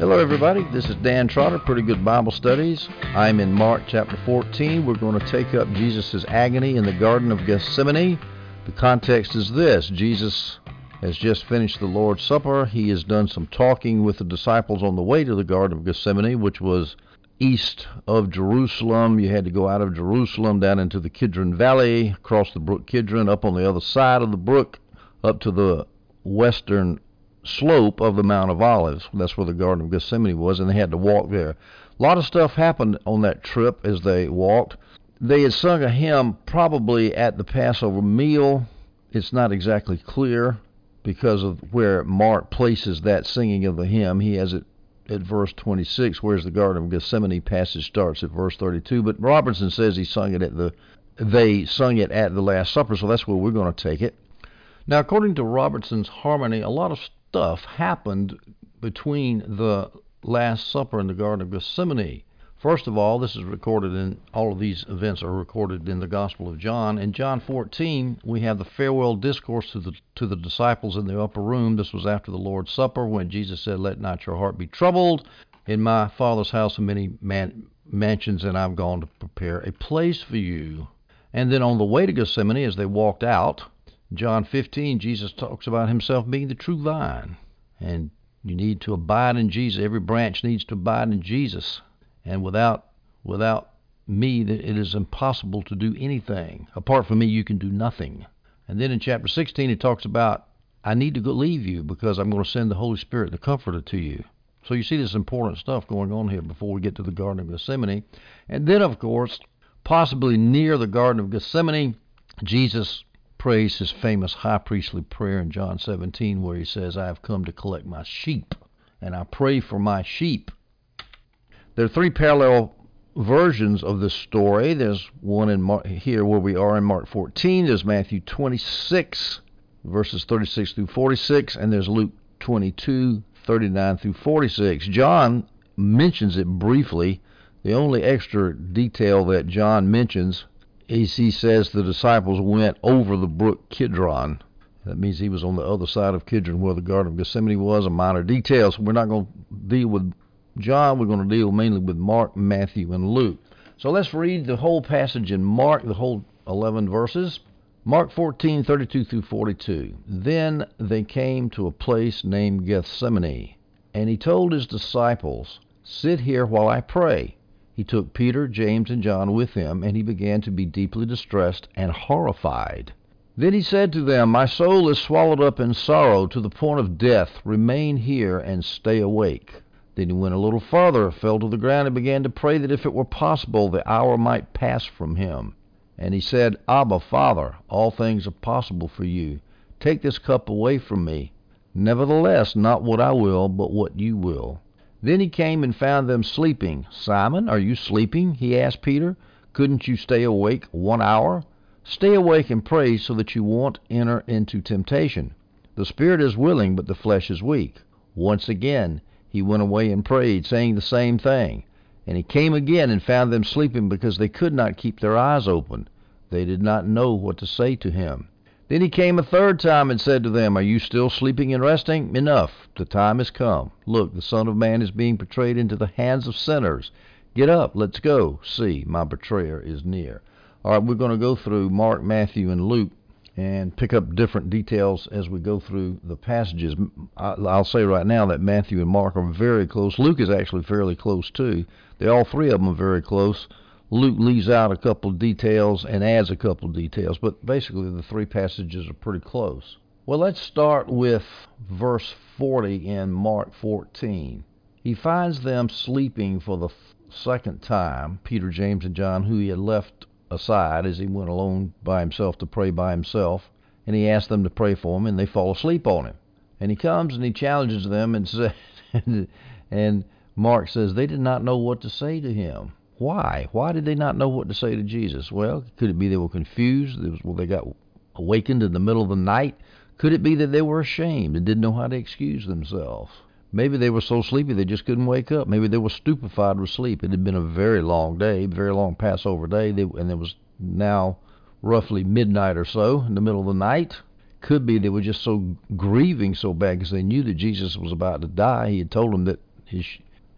Hello, everybody. This is Dan Trotter, Pretty Good Bible Studies. I'm in Mark chapter 14. We're going to take up Jesus' agony in the Garden of Gethsemane. The context is this Jesus has just finished the Lord's Supper. He has done some talking with the disciples on the way to the Garden of Gethsemane, which was east of Jerusalem. You had to go out of Jerusalem down into the Kidron Valley, across the brook Kidron, up on the other side of the brook, up to the western slope of the Mount of Olives. That's where the Garden of Gethsemane was, and they had to walk there. A lot of stuff happened on that trip as they walked. They had sung a hymn probably at the Passover meal. It's not exactly clear because of where Mark places that singing of the hymn. He has it at verse 26, whereas the Garden of Gethsemane passage starts at verse 32. But Robertson says he sung it at the they sung it at the Last Supper, so that's where we're going to take it. Now, according to Robertson's harmony, a lot of stuff happened between the Last Supper and the Garden of Gethsemane. First of all, this is recorded in all of these events are recorded in the Gospel of John. In John 14, we have the farewell discourse to the to the disciples in the upper room. This was after the Lord's Supper when Jesus said, "Let not your heart be troubled. In my Father's house are many man, mansions, and I've gone to prepare a place for you." And then on the way to Gethsemane, as they walked out, John 15, Jesus talks about himself being the true vine. And you need to abide in Jesus. Every branch needs to abide in Jesus. And without without me, it is impossible to do anything. Apart from me, you can do nothing. And then in chapter 16, it talks about, I need to go leave you because I'm going to send the Holy Spirit, the Comforter, to you. So you see this important stuff going on here before we get to the Garden of Gethsemane. And then, of course, possibly near the Garden of Gethsemane, Jesus prays his famous high priestly prayer in John 17, where he says, I have come to collect my sheep, and I pray for my sheep. There are three parallel versions of this story. There's one in Mark, here where we are in Mark 14. There's Matthew 26, verses 36 through 46, and there's Luke 22, 39 through 46. John mentions it briefly. The only extra detail that John mentions he says the disciples went over the brook Kidron. That means he was on the other side of Kidron where the Garden of Gethsemane was, a minor detail. So we're not going to deal with John, we're going to deal mainly with Mark, Matthew, and Luke. So let's read the whole passage in Mark, the whole 11 verses. Mark 14, 32 through 42. Then they came to a place named Gethsemane, and he told his disciples, Sit here while I pray. He took Peter, James, and John with him, and he began to be deeply distressed and horrified. Then he said to them, My soul is swallowed up in sorrow to the point of death. Remain here and stay awake. Then he went a little farther, fell to the ground, and began to pray that if it were possible the hour might pass from him. And he said, Abba, Father, all things are possible for you. Take this cup away from me. Nevertheless, not what I will, but what you will. Then he came and found them sleeping. Simon, are you sleeping? he asked Peter. Couldn't you stay awake one hour? Stay awake and pray so that you won't enter into temptation. The spirit is willing, but the flesh is weak. Once again he went away and prayed, saying the same thing. And he came again and found them sleeping because they could not keep their eyes open. They did not know what to say to him. Then he came a third time and said to them, Are you still sleeping and resting? Enough, the time has come. Look, the Son of Man is being betrayed into the hands of sinners. Get up, let's go. See, my betrayer is near. All right, we're going to go through Mark, Matthew, and Luke and pick up different details as we go through the passages. I'll say right now that Matthew and Mark are very close. Luke is actually fairly close too. They all three of them are very close. Luke leaves out a couple of details and adds a couple of details, but basically the three passages are pretty close. Well, let's start with verse 40 in Mark 14. He finds them sleeping for the second time, Peter, James, and John, who he had left aside as he went alone by himself to pray by himself, and he asked them to pray for him, and they fall asleep on him. And he comes and he challenges them and says, and Mark says they did not know what to say to him. Why? Why did they not know what to say to Jesus? Well, could it be they were confused? Well, they got awakened in the middle of the night. Could it be that they were ashamed and didn't know how to excuse themselves? Maybe they were so sleepy they just couldn't wake up. Maybe they were stupefied with sleep. It had been a very long day, very long Passover day, and it was now roughly midnight or so in the middle of the night. Could be they were just so grieving so bad because they knew that Jesus was about to die. He had told them that his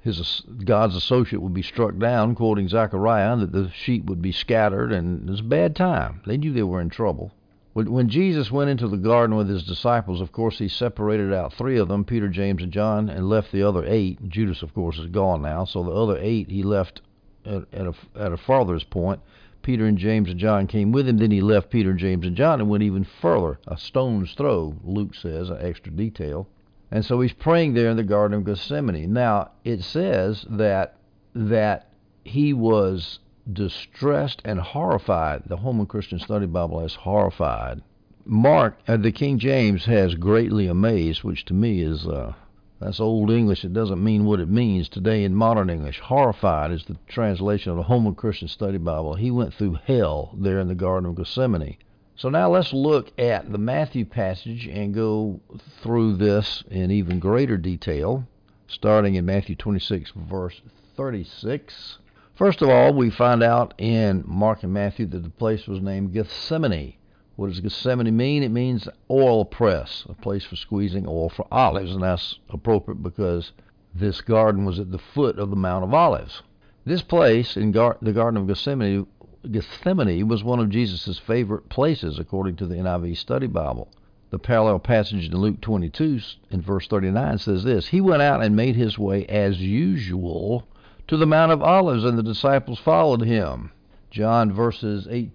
his God's associate would be struck down, quoting Zechariah, that the sheep would be scattered, and it was a bad time. They knew they were in trouble. When Jesus went into the garden with his disciples, of course, he separated out three of them, Peter, James, and John, and left the other eight. Judas, of course, is gone now, so the other eight he left at, at a, at a point. Peter and James and John came with him. Then he left Peter and James and John and went even further, a stone's throw, Luke says, an extra detail. And so he's praying there in the Garden of Gethsemane. Now, it says that that he was distressed and horrified. The Holman Christian Study Bible has horrified. Mark, uh, the King James has greatly amazed, which to me is uh, that's old English. It doesn't mean what it means today in modern English. Horrified is the translation of the Holman Christian Study Bible. He went through hell there in the Garden of Gethsemane. So now let's look at the Matthew passage and go through this in even greater detail, starting in Matthew 26, verse 36. First of all, we find out in Mark and Matthew that the place was named Gethsemane. What does Gethsemane mean? It means oil press, a place for squeezing oil for olives, and that's appropriate because this garden was at the foot of the Mount of Olives. This place in Gar- the Garden of Gethsemane, Gethsemane was one of Jesus' favorite places, according to the NIV Study Bible. The parallel passage in Luke 22 in verse 39 says this He went out and made his way as usual to the Mount of Olives, and the disciples followed him. John verses 8,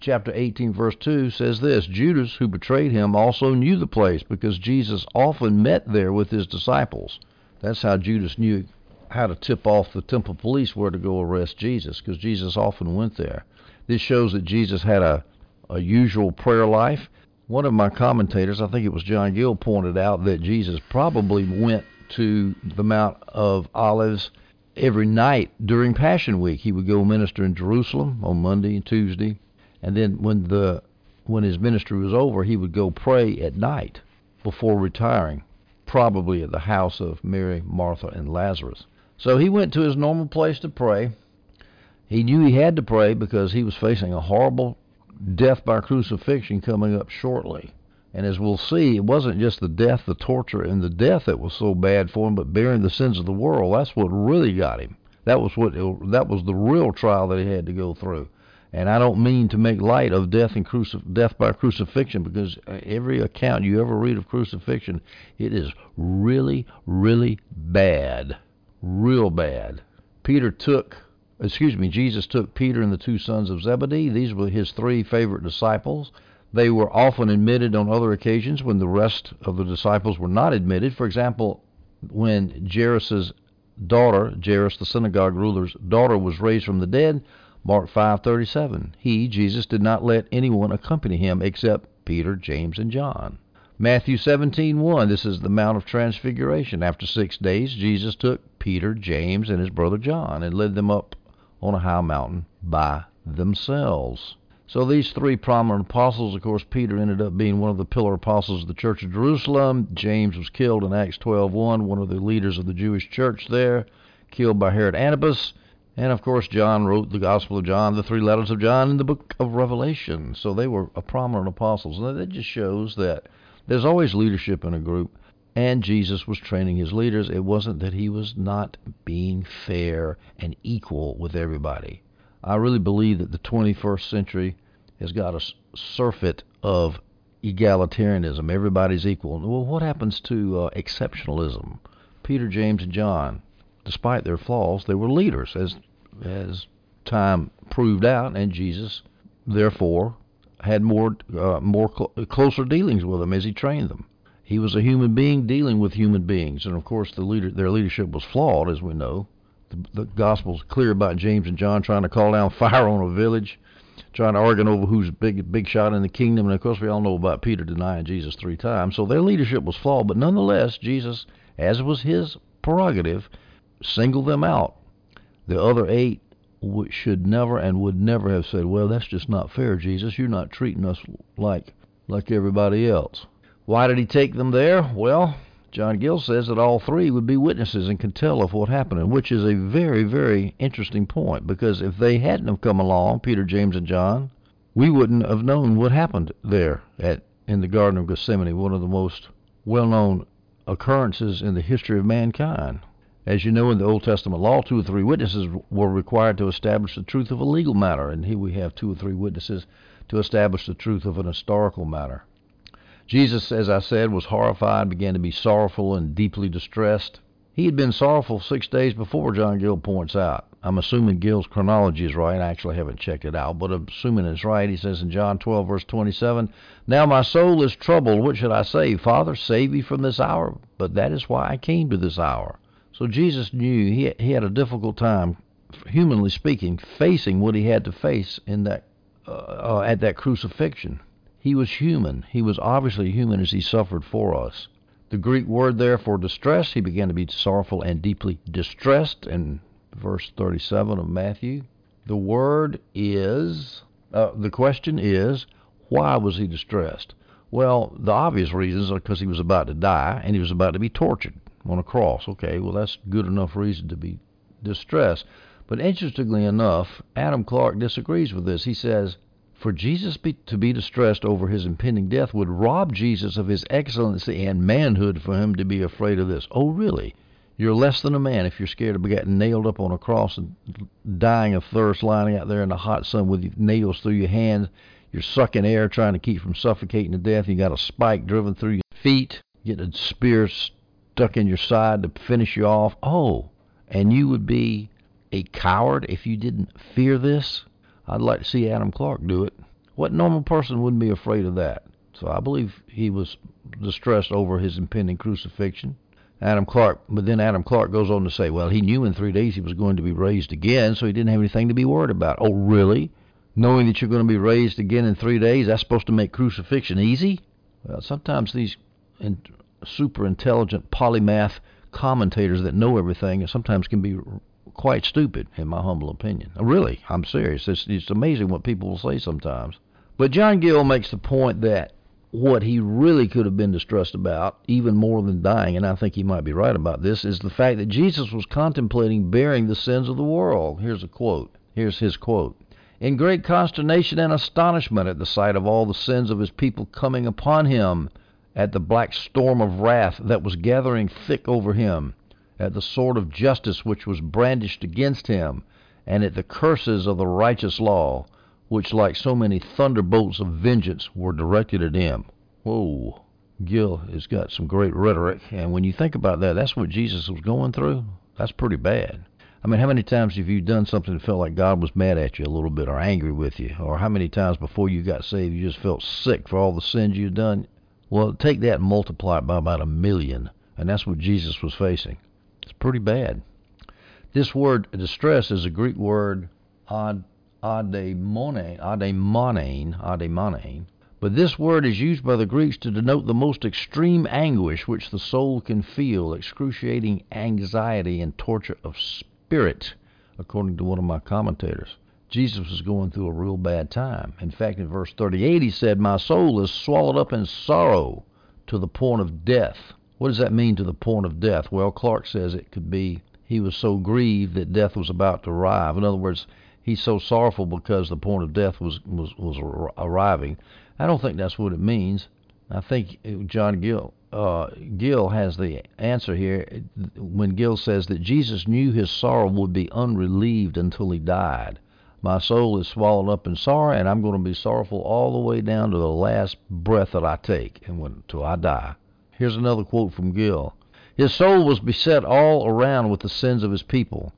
chapter 18, verse 2 says this Judas, who betrayed him, also knew the place because Jesus often met there with his disciples. That's how Judas knew how to tip off the temple police where to go arrest Jesus, because Jesus often went there. This shows that Jesus had a, a usual prayer life. One of my commentators, I think it was John Gill, pointed out that Jesus probably went to the Mount of Olives every night during Passion Week. He would go minister in Jerusalem on Monday and Tuesday, and then when the when his ministry was over, he would go pray at night before retiring, probably at the house of Mary, Martha, and Lazarus. So he went to his normal place to pray. He knew he had to pray because he was facing a horrible death by crucifixion coming up shortly. And as we'll see, it wasn't just the death, the torture, and the death that was so bad for him, but bearing the sins of the world. That's what really got him. That was what that was the real trial that he had to go through. And I don't mean to make light of death and crucif- death by crucifixion because uh, every account you ever read of crucifixion, it is really, really bad, real bad. Peter took, excuse me, Jesus took Peter and the two sons of Zebedee. These were his three favorite disciples. They were often admitted on other occasions when the rest of the disciples were not admitted. For example, when Jairus' daughter, Jairus the synagogue ruler's daughter, was raised from the dead, Mark 5:37. He, Jesus, did not let anyone accompany him except Peter, James, and John. Matthew 17:1. This is the Mount of Transfiguration. After 6 days, Jesus took Peter, James, and his brother John and led them up on a high mountain by themselves. So these three prominent apostles, of course, Peter ended up being one of the pillar apostles of the Church of Jerusalem. James was killed in Acts 12:1, one of the leaders of the Jewish church there, killed by Herod Antipas. And of course, John wrote the Gospel of John, the three letters of John, in the book of Revelation. So they were a prominent apostles. And that just shows that there's always leadership in a group. And Jesus was training his leaders. It wasn't that he was not being fair and equal with everybody. I really believe that the 21st century has got a surfeit of egalitarianism. Everybody's equal. Well, what happens to uh, exceptionalism? Peter, James, and John, despite their flaws, they were leaders, as as time proved out, and Jesus, therefore, had more uh, more cl- closer dealings with them as he trained them. He was a human being dealing with human beings, and of course, the leader their leadership was flawed, as we know. The, the gospel's clear about James and John trying to call down fire on a village trying to argue over who's big big shot in the kingdom. And of course, we all know about Peter denying Jesus three times. So their leadership was flawed, but nonetheless, Jesus, as was his prerogative, singled them out. The other eight should never and would never have said, "Well, that's just not fair, Jesus. You're not treating us like like everybody else." Why did he take them there? Well, John Gill says that all three would be witnesses and could tell of what happened, which is a very, very interesting point because if they hadn't have come along, Peter, James, and John, we wouldn't have known what happened there at in the Garden of Gethsemane, one of the most well-known occurrences in the history of mankind. As you know, in the Old Testament law, two or three witnesses were required to establish the truth of a legal matter, and here we have two or three witnesses to establish the truth of an historical matter. Jesus, as I said, was horrified, began to be sorrowful and deeply distressed. He had been sorrowful six days before, John Gill points out. I'm assuming Gill's chronology is right. I actually haven't checked it out, but assuming it's right, he says in John 12, verse 27, Now my soul is troubled. What should I say? Father, save me from this hour. But that is why I came to this hour. So Jesus knew he he had a difficult time, humanly speaking, facing what he had to face in that uh, uh, at that crucifixion. He was human. He was obviously human as he suffered for us. The Greek word there for distress, he began to be sorrowful and deeply distressed in verse 37 of Matthew. The word is, uh, the question is, why was he distressed? Well, the obvious reasons are because he was about to die and he was about to be tortured on a cross. Okay, well, that's good enough reason to be distressed. But interestingly enough, Adam Clarke disagrees with this. He says, for Jesus be, to be distressed over his impending death would rob Jesus of his excellency and manhood for him to be afraid of this. Oh, really? You're less than a man if you're scared of getting nailed up on a cross and dying of thirst, lying out there in the hot sun with nails through your hands. You're sucking air, trying to keep from suffocating to death. You got a spike driven through your feet. Get a spear stuck in your side to finish you off. Oh, and you would be a coward if you didn't fear this? I'd like to see Adam Clarke do it. What normal person wouldn't be afraid of that? So I believe he was distressed over his impending crucifixion. Adam Clarke, but then Adam Clarke goes on to say, well, he knew in three days he was going to be raised again, so he didn't have anything to be worried about. Oh, really? Knowing that you're going to be raised again in three days, that's supposed to make crucifixion easy? Well, sometimes these super intelligent polymath commentators that know everything and sometimes can be quite stupid, in my humble opinion. Oh, really, I'm serious. It's, it's amazing what people will say sometimes. But John Gill makes the point that what he really could have been distressed about, even more than dying, and I think he might be right about this, is the fact that Jesus was contemplating bearing the sins of the world. Here's a quote. Here's his quote. In great consternation and astonishment at the sight of all the sins of his people coming upon him, at the black storm of wrath that was gathering thick over him, at the sword of justice which was brandished against him, and at the curses of the righteous law, which, like so many thunderbolts of vengeance, were directed at him. Whoa. Gill has got some great rhetoric, and when you think about that, that's what Jesus was going through. That's pretty bad. I mean, how many times have you done something that felt like God was mad at you a little bit or angry with you? Or how many times before you got saved you just felt sick for all the sins you'd done? Well, take that and multiply it by about a million, and that's what Jesus was facing. It's pretty bad. This word distress is a Greek word ad, ademone, ademonein, ademonein. But this word is used by the Greeks to denote the most extreme anguish which the soul can feel, excruciating anxiety and torture of spirit, according to one of my commentators. Jesus was going through a real bad time. In fact, in verse 38, he said, My soul is swallowed up in sorrow to the point of death. What does that mean to the point of death? Well, Clarke says it could be he was so grieved that death was about to arrive. In other words, he's so sorrowful because the point of death was was was arriving. I don't think that's what it means. I think John Gill uh, Gill has the answer here when Gill says that Jesus knew his sorrow would be unrelieved until he died. My soul is swallowed up in sorrow, and I'm going to be sorrowful all the way down to the last breath that I take, and until I die. Here's another quote from Gill. His soul was beset all around with the sins of his people.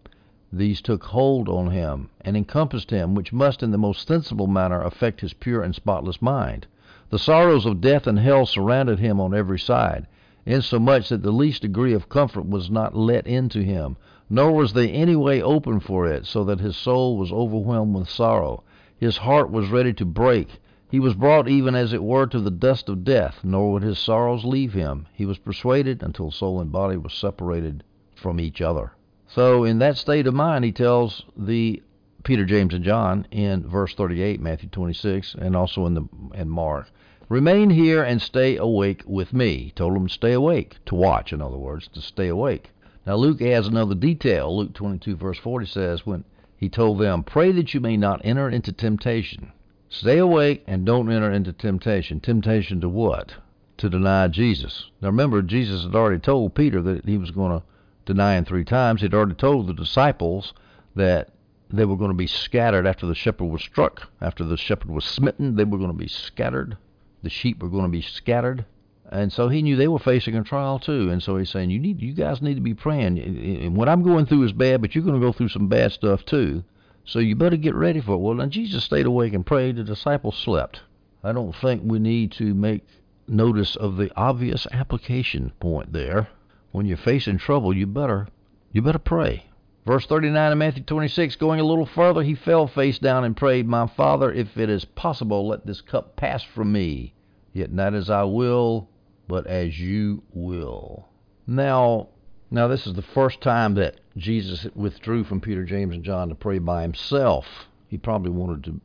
These took hold on him and encompassed him, which must in the most sensible manner affect his pure and spotless mind. The sorrows of death and hell surrounded him on every side, insomuch that the least degree of comfort was not let into him, nor was there any way open for it, so that his soul was overwhelmed with sorrow. His heart was ready to break, he was brought even as it were to the dust of death, nor would his sorrows leave him. He was persuaded until soul and body were separated from each other. So in that state of mind, he tells the Peter, James, and John in verse 38, Matthew 26, and also in the in Mark, remain here and stay awake with me. He told them to stay awake, to watch, in other words, to stay awake. Now Luke adds another detail. Luke 22, verse 40 says, when he told them, pray that you may not enter into temptation. Stay awake and don't enter into temptation. Temptation to what? To deny Jesus. Now remember, Jesus had already told Peter that he was going to deny him three times. He'd already told the disciples that they were going to be scattered after the shepherd was struck. After the shepherd was smitten, they were going to be scattered. The sheep were going to be scattered. And so he knew they were facing a trial too. And so he's saying, "You need, you guys need to be praying. And what I'm going through is bad, but you're going to go through some bad stuff too. So you better get ready for it." Well, and Jesus stayed awake and prayed. The disciples slept. I don't think we need to make notice of the obvious application point there. When you're facing trouble, you better, you better pray. Verse 39 of Matthew 26, going a little further, he fell face down and prayed, My Father, if it is possible, let this cup pass from me. Yet not as I will, but as you will. Now, now this is the first time that Jesus withdrew from Peter, James, and John to pray by himself. He probably wanted to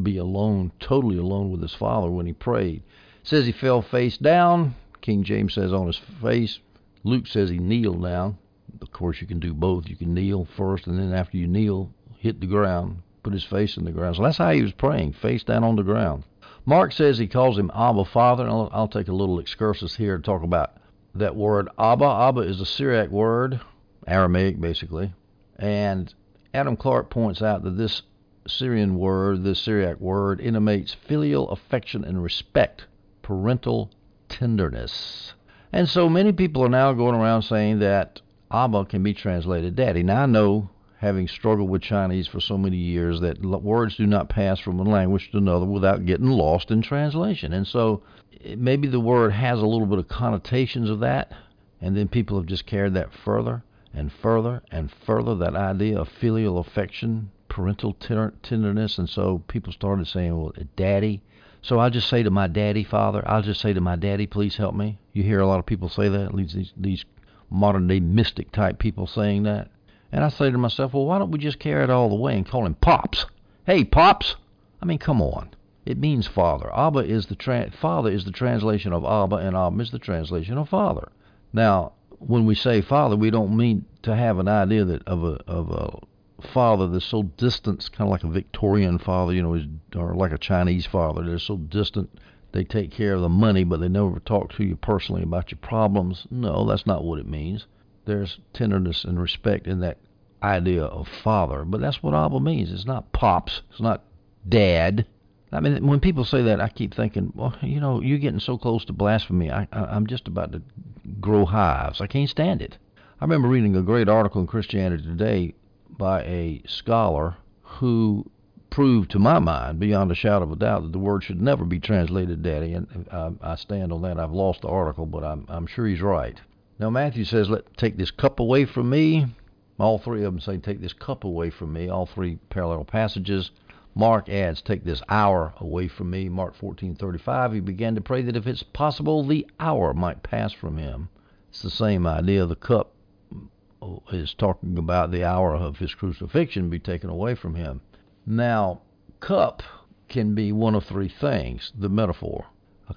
be alone, totally alone with his Father when he prayed. It says he fell face down. King James says on his face. Luke says he kneeled down. Of course, you can do both. You can kneel first, and then after you kneel, hit the ground, put his face in the ground. So that's how he was praying, face down on the ground. Mark says he calls him Abba Father. I'll, I'll take a little excursus here to talk about that word Abba. Abba is a Syriac word, Aramaic basically. And Adam Clarke points out that this Syrian word, this Syriac word, intimates filial affection and respect, parental tenderness. And so many people are now going around saying that Abba can be translated daddy. Now I know, having struggled with Chinese for so many years, that words do not pass from one language to another without getting lost in translation. And so maybe the word has a little bit of connotations of that, and then people have just carried that further and further and further, that idea of filial affection, parental tenderness. And so people started saying, well, eh, daddy. So I'll just say to my daddy, father, I'll just say to my daddy, please help me. You hear a lot of people say that, these, these modern day mystic type people saying that. And I say to myself, well, why don't we just carry it all the way and call him Pops? Hey, Pops! I mean, come on. It means father. Abba is the tra- father is the translation of Abba, and Abba is the translation of father. Now, when we say father, we don't mean to have an idea that of a of a father that's so distant, kind of like a Victorian father, you know, or like a Chinese father. They're so distant they take care of the money, but they never talk to you personally about your problems. No, that's not what it means. There's tenderness and respect in that idea of father, but that's what Abba means. It's not pops. It's not dad. I mean, when people say that, I keep thinking, well, you know, you're getting so close to blasphemy. I, I, I'm just about to grow hives. I can't stand it. I remember reading a great article in Christianity Today by a scholar who proved to my mind, beyond a shadow of a doubt, that the word should never be translated daddy. And I, I stand on that. I've lost the article, but I'm, I'm sure he's right. Now, Matthew says, Let take this cup away from me. All three of them say, Take this cup away from me. All three parallel passages. Mark adds, Take this hour away from me. Mark 14:35. He began to pray that if it's possible, the hour might pass from him. It's the same idea. The cup is talking about the hour of his crucifixion be taken away from him. Now, cup can be one of three things, the metaphor.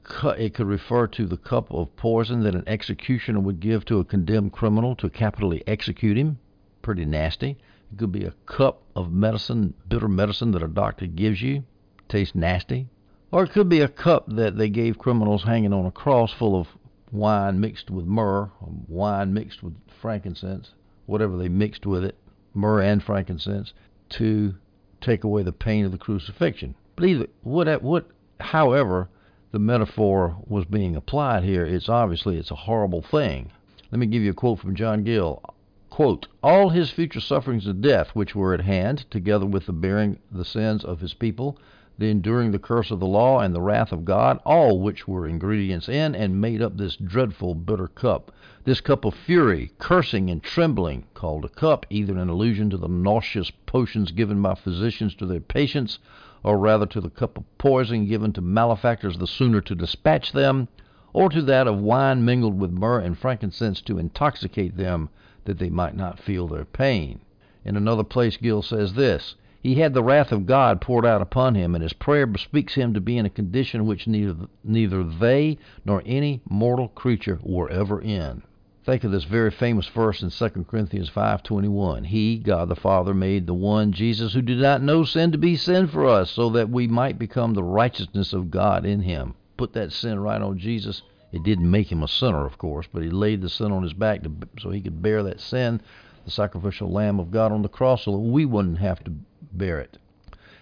Cu- it could refer to the cup of poison that an executioner would give to a condemned criminal to capitally execute him. Pretty nasty. It could be a cup of medicine, bitter medicine that a doctor gives you. Tastes nasty. Or it could be a cup that they gave criminals hanging on a cross full of wine mixed with myrrh, wine mixed with frankincense, whatever they mixed with it, myrrh and frankincense, to take away the pain of the crucifixion. But either what, what, however, the metaphor was being applied here, it's obviously it's a horrible thing. Let me give you a quote from John Gill. Quote, all his future sufferings of death which were at hand, together with the bearing the sins of his people, the enduring the curse of the law and the wrath of God, all which were ingredients in and made up this dreadful bitter cup, this cup of fury, cursing and trembling, called a cup, either in allusion to the nauseous potions given by physicians to their patients, or rather to the cup of poison given to malefactors the sooner to dispatch them, or to that of wine mingled with myrrh and frankincense to intoxicate them, that they might not feel their pain. In another place, Gill says this he had the wrath of God poured out upon him, and his prayer bespeaks him to be in a condition which neither, neither they nor any mortal creature were ever in. Think of this very famous verse in 2 Corinthians 5:21. He, God the Father, made the one Jesus who did not know sin to be sin for us, so that we might become the righteousness of God in him. Put that sin right on Jesus. It didn't make him a sinner, of course, but he laid the sin on his back to, so he could bear that sin, the sacrificial lamb of God on the cross, so that we wouldn't have to bear it.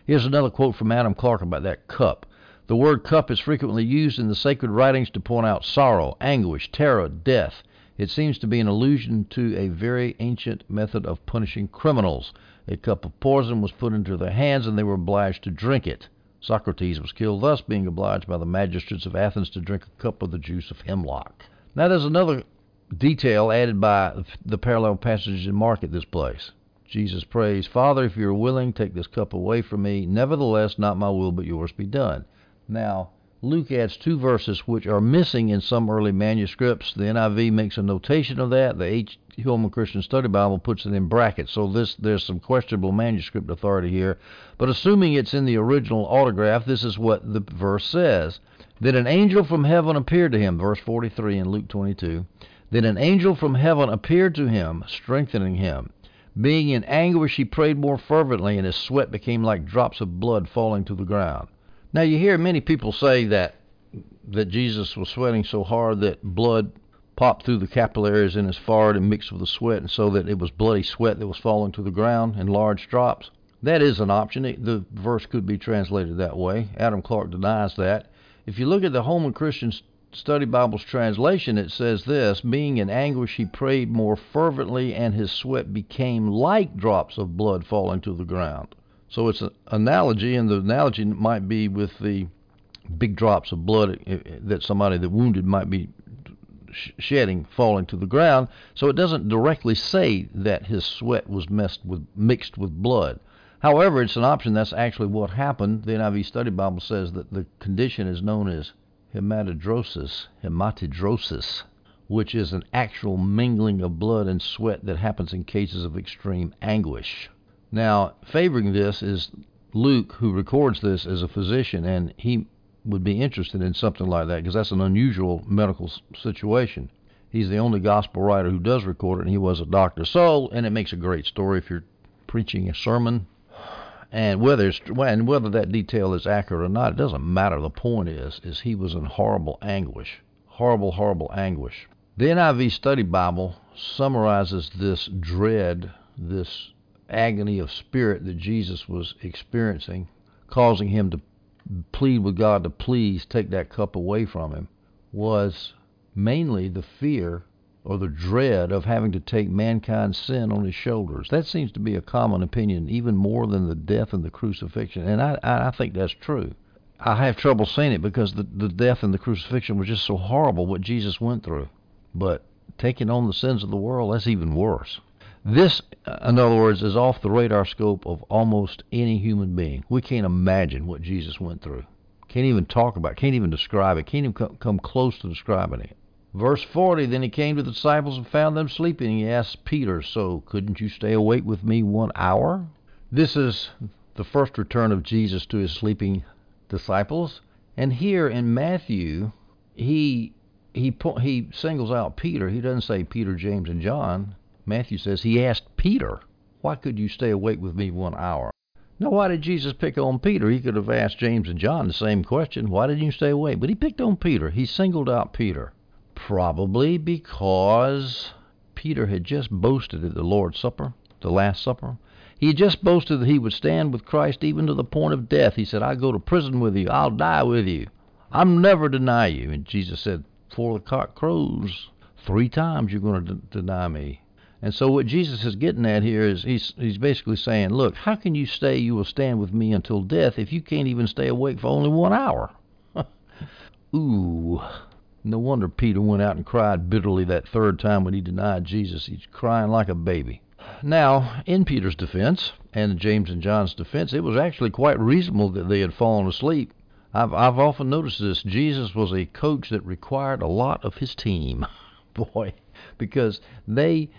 Here's another quote from Adam Clarke about that cup. The word cup is frequently used in the sacred writings to point out sorrow, anguish, terror, death. It seems to be an allusion to a very ancient method of punishing criminals. A cup of poison was put into their hands, and they were obliged to drink it. Socrates was killed thus, being obliged by the magistrates of Athens to drink a cup of the juice of hemlock. Now, there's another detail added by the parallel passages in Mark at this place. Jesus prays, Father, if you are willing, take this cup away from me. Nevertheless, not my will, but yours be done. Now, Luke adds two verses which are missing in some early manuscripts. The NIV makes a notation of that. The H. Holman Christian Study Bible puts it in brackets. So this there's some questionable manuscript authority here. But assuming it's in the original autograph, this is what the verse says. Then an angel from heaven appeared to him, verse 43 in Luke 22. Then an angel from heaven appeared to him, strengthening him. Being in anguish, he prayed more fervently, and his sweat became like drops of blood falling to the ground. Now you hear many people say that that Jesus was sweating so hard that blood popped through the capillaries in his forehead and mixed with the sweat, and so that it was bloody sweat that was falling to the ground in large drops. That is an option. The verse could be translated that way. Adam Clarke denies that. If you look at the Holman Christian Study Bible's translation, it says this Being in anguish, he prayed more fervently, and his sweat became like drops of blood falling to the ground. So it's an analogy, and the analogy might be with the big drops of blood eh, eh, that somebody that wounded might be shedding falling to the ground. So it doesn't directly say that his sweat was with mixed with blood. However, it's an option. That's actually what happened. The NIV Study Bible says that the condition is known as hematidrosis, hematidrosis, which is an actual mingling of blood and sweat that happens in cases of extreme anguish. Now, favoring this is Luke, who records this as a physician, and he would be interested in something like that because that's an unusual medical situation. He's the only gospel writer who does record it, and he was a doctor. So, and it makes a great story if you're preaching a sermon. And whether and whether that detail is accurate or not, it doesn't matter. The point is, is he was in horrible anguish, horrible, horrible anguish. The NIV Study Bible summarizes this dread, this agony of spirit that Jesus was experiencing, causing him to plead with God to please take that cup away from him, was mainly the fear or the dread of having to take mankind's sin on his shoulders. That seems to be a common opinion, even more than the death and the crucifixion. And I, I think that's true. I have trouble saying it because the, the death and the crucifixion was just so horrible what Jesus went through. But taking on the sins of the world, that's even worse. This, uh, in other words, is off the radar scope of almost any human being. We can't imagine what Jesus went through. Can't even talk about it, can't even describe it, can't even come close to describing it. Verse 40 Then he came to the disciples and found them sleeping. He asked Peter, So couldn't you stay awake with me one hour? This is the first return of Jesus to his sleeping disciples. And here in Matthew, he he he singles out Peter. He doesn't say Peter, James, and John. Matthew says he asked Peter, Why could you stay awake with me one hour? Now, why did Jesus pick on Peter? He could have asked James and John the same question. Why didn't you stay awake? But he picked on Peter. He singled out Peter. Probably because Peter had just boasted at the Lord's Supper, the Last Supper. He had just boasted that he would stand with Christ even to the point of death. He said, I'll go to prison with you. I'll die with you. I'll never deny you. And Jesus said, Before the cock crows, three times you're going to deny me. And so what Jesus is getting at here is he's he's basically saying, look, how can you say you will stand with me until death if you can't even stay awake for only one hour? Ooh. No wonder Peter went out and cried bitterly that third time when he denied Jesus. He's crying like a baby. Now, in Peter's defense and James and John's defense, it was actually quite reasonable that they had fallen asleep. I've I've often noticed this. Jesus was a coach that required a lot of his team. Boy, because they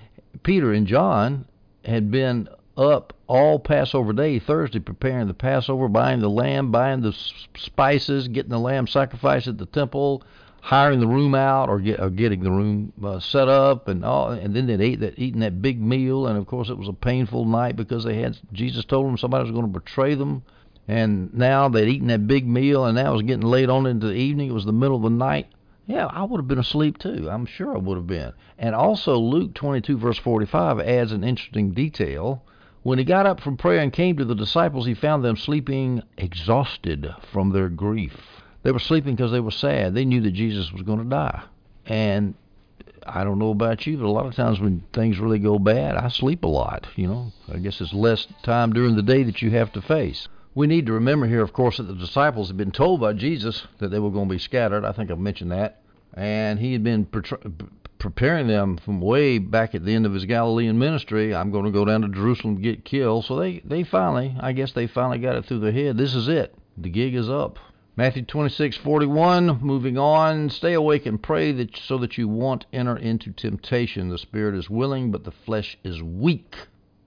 Peter and John had been up all Passover day, Thursday, preparing the Passover, buying the lamb, buying the spices, getting the lamb sacrificed at the temple, hiring the room out or, get, or getting the room uh, set up, and all, and then they'd ate that, eating that big meal, and of course it was a painful night because they had Jesus told them somebody was going to betray them, and now they'd eaten that big meal, and now it was getting late on into the evening. It was the middle of the night. Yeah, I would have been asleep too. I'm sure I would have been. And also, Luke 22, verse 45 adds an interesting detail. When he got up from prayer and came to the disciples, he found them sleeping, exhausted from their grief. They were sleeping because they were sad. They knew that Jesus was going to die. And I don't know about you, but a lot of times when things really go bad, I sleep a lot. You know, I guess it's less time during the day that you have to face. We need to remember here, of course, that the disciples had been told by Jesus that they were going to be scattered. I think I've mentioned that. And he had been preparing them from way back at the end of his Galilean ministry. I'm going to go down to Jerusalem to get killed. So they, they finally, I guess they finally got it through their head. This is it. The gig is up. Matthew 26:41 moving on stay awake and pray that so that you won't enter into temptation the spirit is willing but the flesh is weak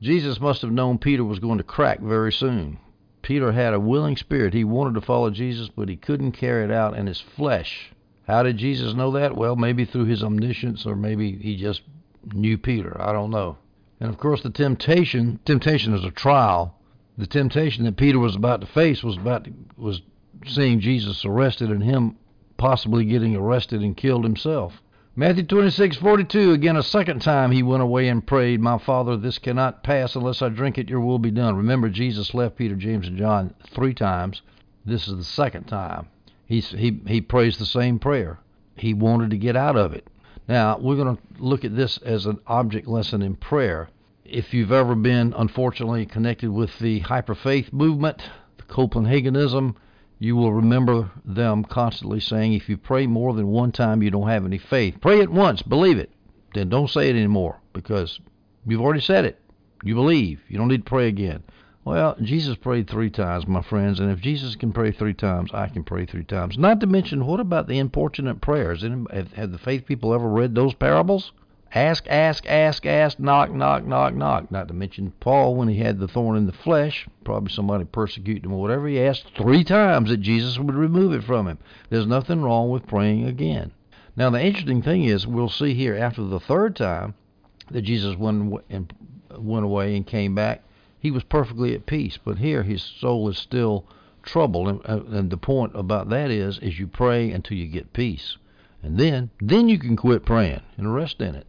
Jesus must have known Peter was going to crack very soon Peter had a willing spirit. He wanted to follow Jesus but he couldn't carry it out in his flesh. How did Jesus know that? Well maybe through his omniscience or maybe he just knew Peter. I don't know. And of course the temptation temptation is a trial. The temptation that Peter was about to face was about was seeing Jesus arrested and him possibly getting arrested and killed himself. Matthew 26:42 again a second time he went away and prayed, "My Father, this cannot pass unless I drink it. Your will be done." Remember Jesus left Peter, James and John 3 times. This is the second time. He's, he he prays the same prayer. He wanted to get out of it. Now, we're going to look at this as an object lesson in prayer. If you've ever been unfortunately connected with the hyperfaith movement, the Copelandism, you will remember them constantly saying, if you pray more than one time, you don't have any faith. Pray it once, believe it. Then don't say it anymore because you've already said it. You believe. You don't need to pray again. Well, Jesus prayed three times, my friends, and if Jesus can pray three times, I can pray three times. Not to mention, what about the importunate prayers? Have the faith people ever read those parables? Ask, ask, ask, ask, knock, knock, knock, knock. Not to mention Paul when he had the thorn in the flesh, probably somebody persecuted him or whatever, he asked three times that Jesus would remove it from him. There's nothing wrong with praying again. Now, the interesting thing is, we'll see here after the third time that Jesus went, and went away and came back, he was perfectly at peace. But here, his soul is still troubled. And, uh, and the point about that is, is you pray until you get peace. And then, then you can quit praying and rest in it.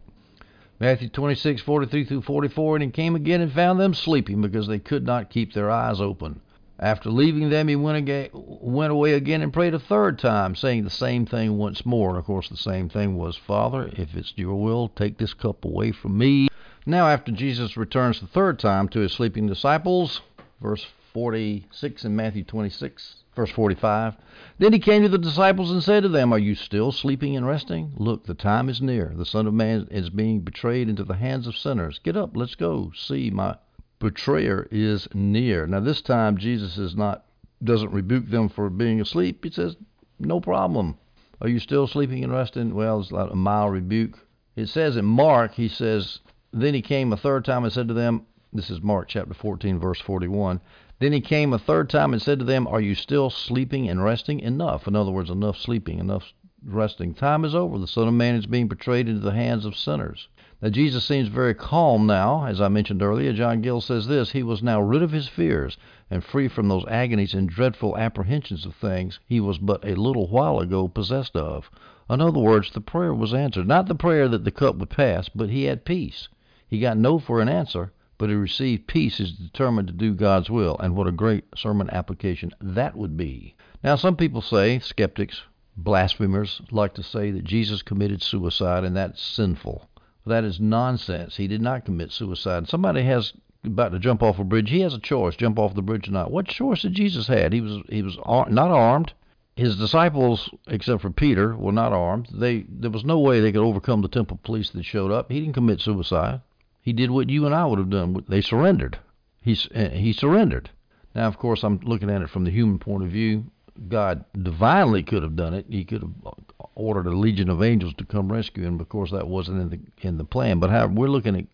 Matthew 26, 43 through 44, and he came again and found them sleeping because they could not keep their eyes open. After leaving them, he went, again, went away again and prayed a third time, saying the same thing once more. And of course, the same thing was, Father, if it's your will, take this cup away from me. Now, after Jesus returns the third time to his sleeping disciples, verse 46 in Matthew 26, Verse 45 Then he came to the disciples and said to them, Are you still sleeping and resting? Look, the time is near. The Son of Man is being betrayed into the hands of sinners. Get up, let's go. See, my betrayer is near. Now, this time, Jesus is not doesn't rebuke them for being asleep. He says, No problem. Are you still sleeping and resting? Well, it's like a mild rebuke. It says in Mark, he says, Then he came a third time and said to them, This is Mark chapter 14, verse 41. Then he came a third time and said to them, Are you still sleeping and resting? Enough. In other words, enough sleeping, enough resting. Time is over. The Son of Man is being betrayed into the hands of sinners. Now, Jesus seems very calm now. As I mentioned earlier, John Gill says this He was now rid of his fears and free from those agonies and dreadful apprehensions of things he was but a little while ago possessed of. In other words, the prayer was answered. Not the prayer that the cup would pass, but he had peace. He got no for an answer, but to receive peace is determined to do God's will. And what a great sermon application that would be. Now, some people say, skeptics, blasphemers, like to say that Jesus committed suicide and that's sinful. That is nonsense. He did not commit suicide. Somebody has about to jump off a bridge. He has a choice: jump off the bridge or not. What choice did Jesus had? He was he was ar- not armed. His disciples, except for Peter, were not armed. They there was no way they could overcome the temple police that showed up. He didn't commit suicide. He did what you and I would have done. They surrendered. He uh, he surrendered. Now, of course, I'm looking at it from the human point of view. God divinely could have done it. He could have ordered a legion of angels to come rescue him. Of course, that wasn't in the in the plan. But however, we're looking at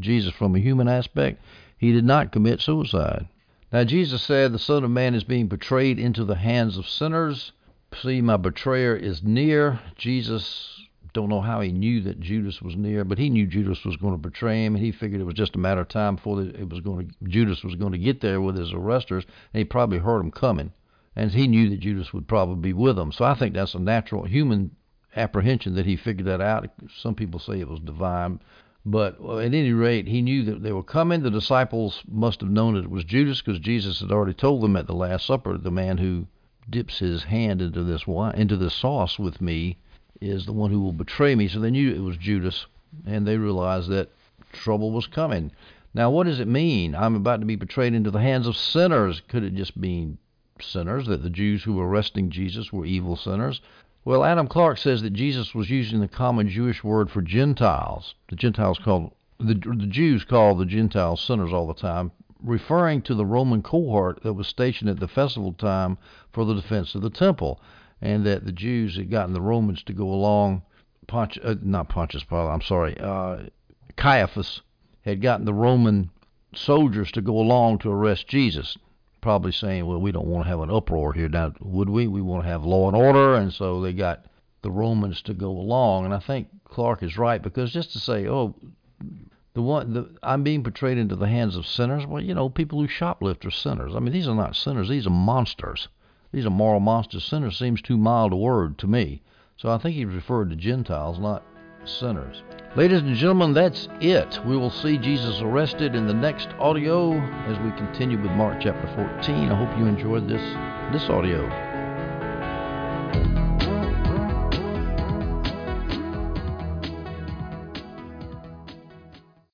Jesus from a human aspect. He did not commit suicide. Now, Jesus said, "The Son of Man is being betrayed into the hands of sinners." See, my betrayer is near. Jesus don't know how he knew that Judas was near, but he knew Judas was going to betray him, and he figured it was just a matter of time before it was going to, Judas was going to get there with his arresters, and he probably heard them coming, and he knew that Judas would probably be with them. So I think that's a natural human apprehension that he figured that out. Some people say it was divine. But at any rate, he knew that they were coming. The disciples must have known that it was Judas because Jesus had already told them at the Last Supper, the man who dips his hand into this wine, into this sauce with me is the one who will betray me. So they knew it was Judas, and they realized that trouble was coming. Now, what does it mean? I'm about to be betrayed into the hands of sinners. Could it just mean sinners, that the Jews who were arresting Jesus were evil sinners? Well, Adam Clarke says that Jesus was using the common Jewish word for Gentiles. The Gentiles called the, the Jews called the Gentiles sinners all the time, referring to the Roman cohort that was stationed at the festival time for the defense of the temple, and that the Jews had gotten the Romans to go along. Uh, not Pontius Pilate. I'm sorry. Uh, Caiaphas had gotten the Roman soldiers to go along to arrest Jesus probably saying, well, we don't want to have an uproar here. Now, would we? We want to have law and order. And so they got the Romans to go along. And I think Clarke is right because just to say, oh, the one the, I'm being portrayed into the hands of sinners. Well, you know, people who shoplift are sinners. I mean, these are not sinners. These are monsters. These a moral monsters. Sinner seems too mild a word to me. So I think he referred to Gentiles, not sinners. Ladies and gentlemen, that's it. We will see Jesus arrested in the next audio as we continue with Mark chapter 14. I hope you enjoyed this this audio.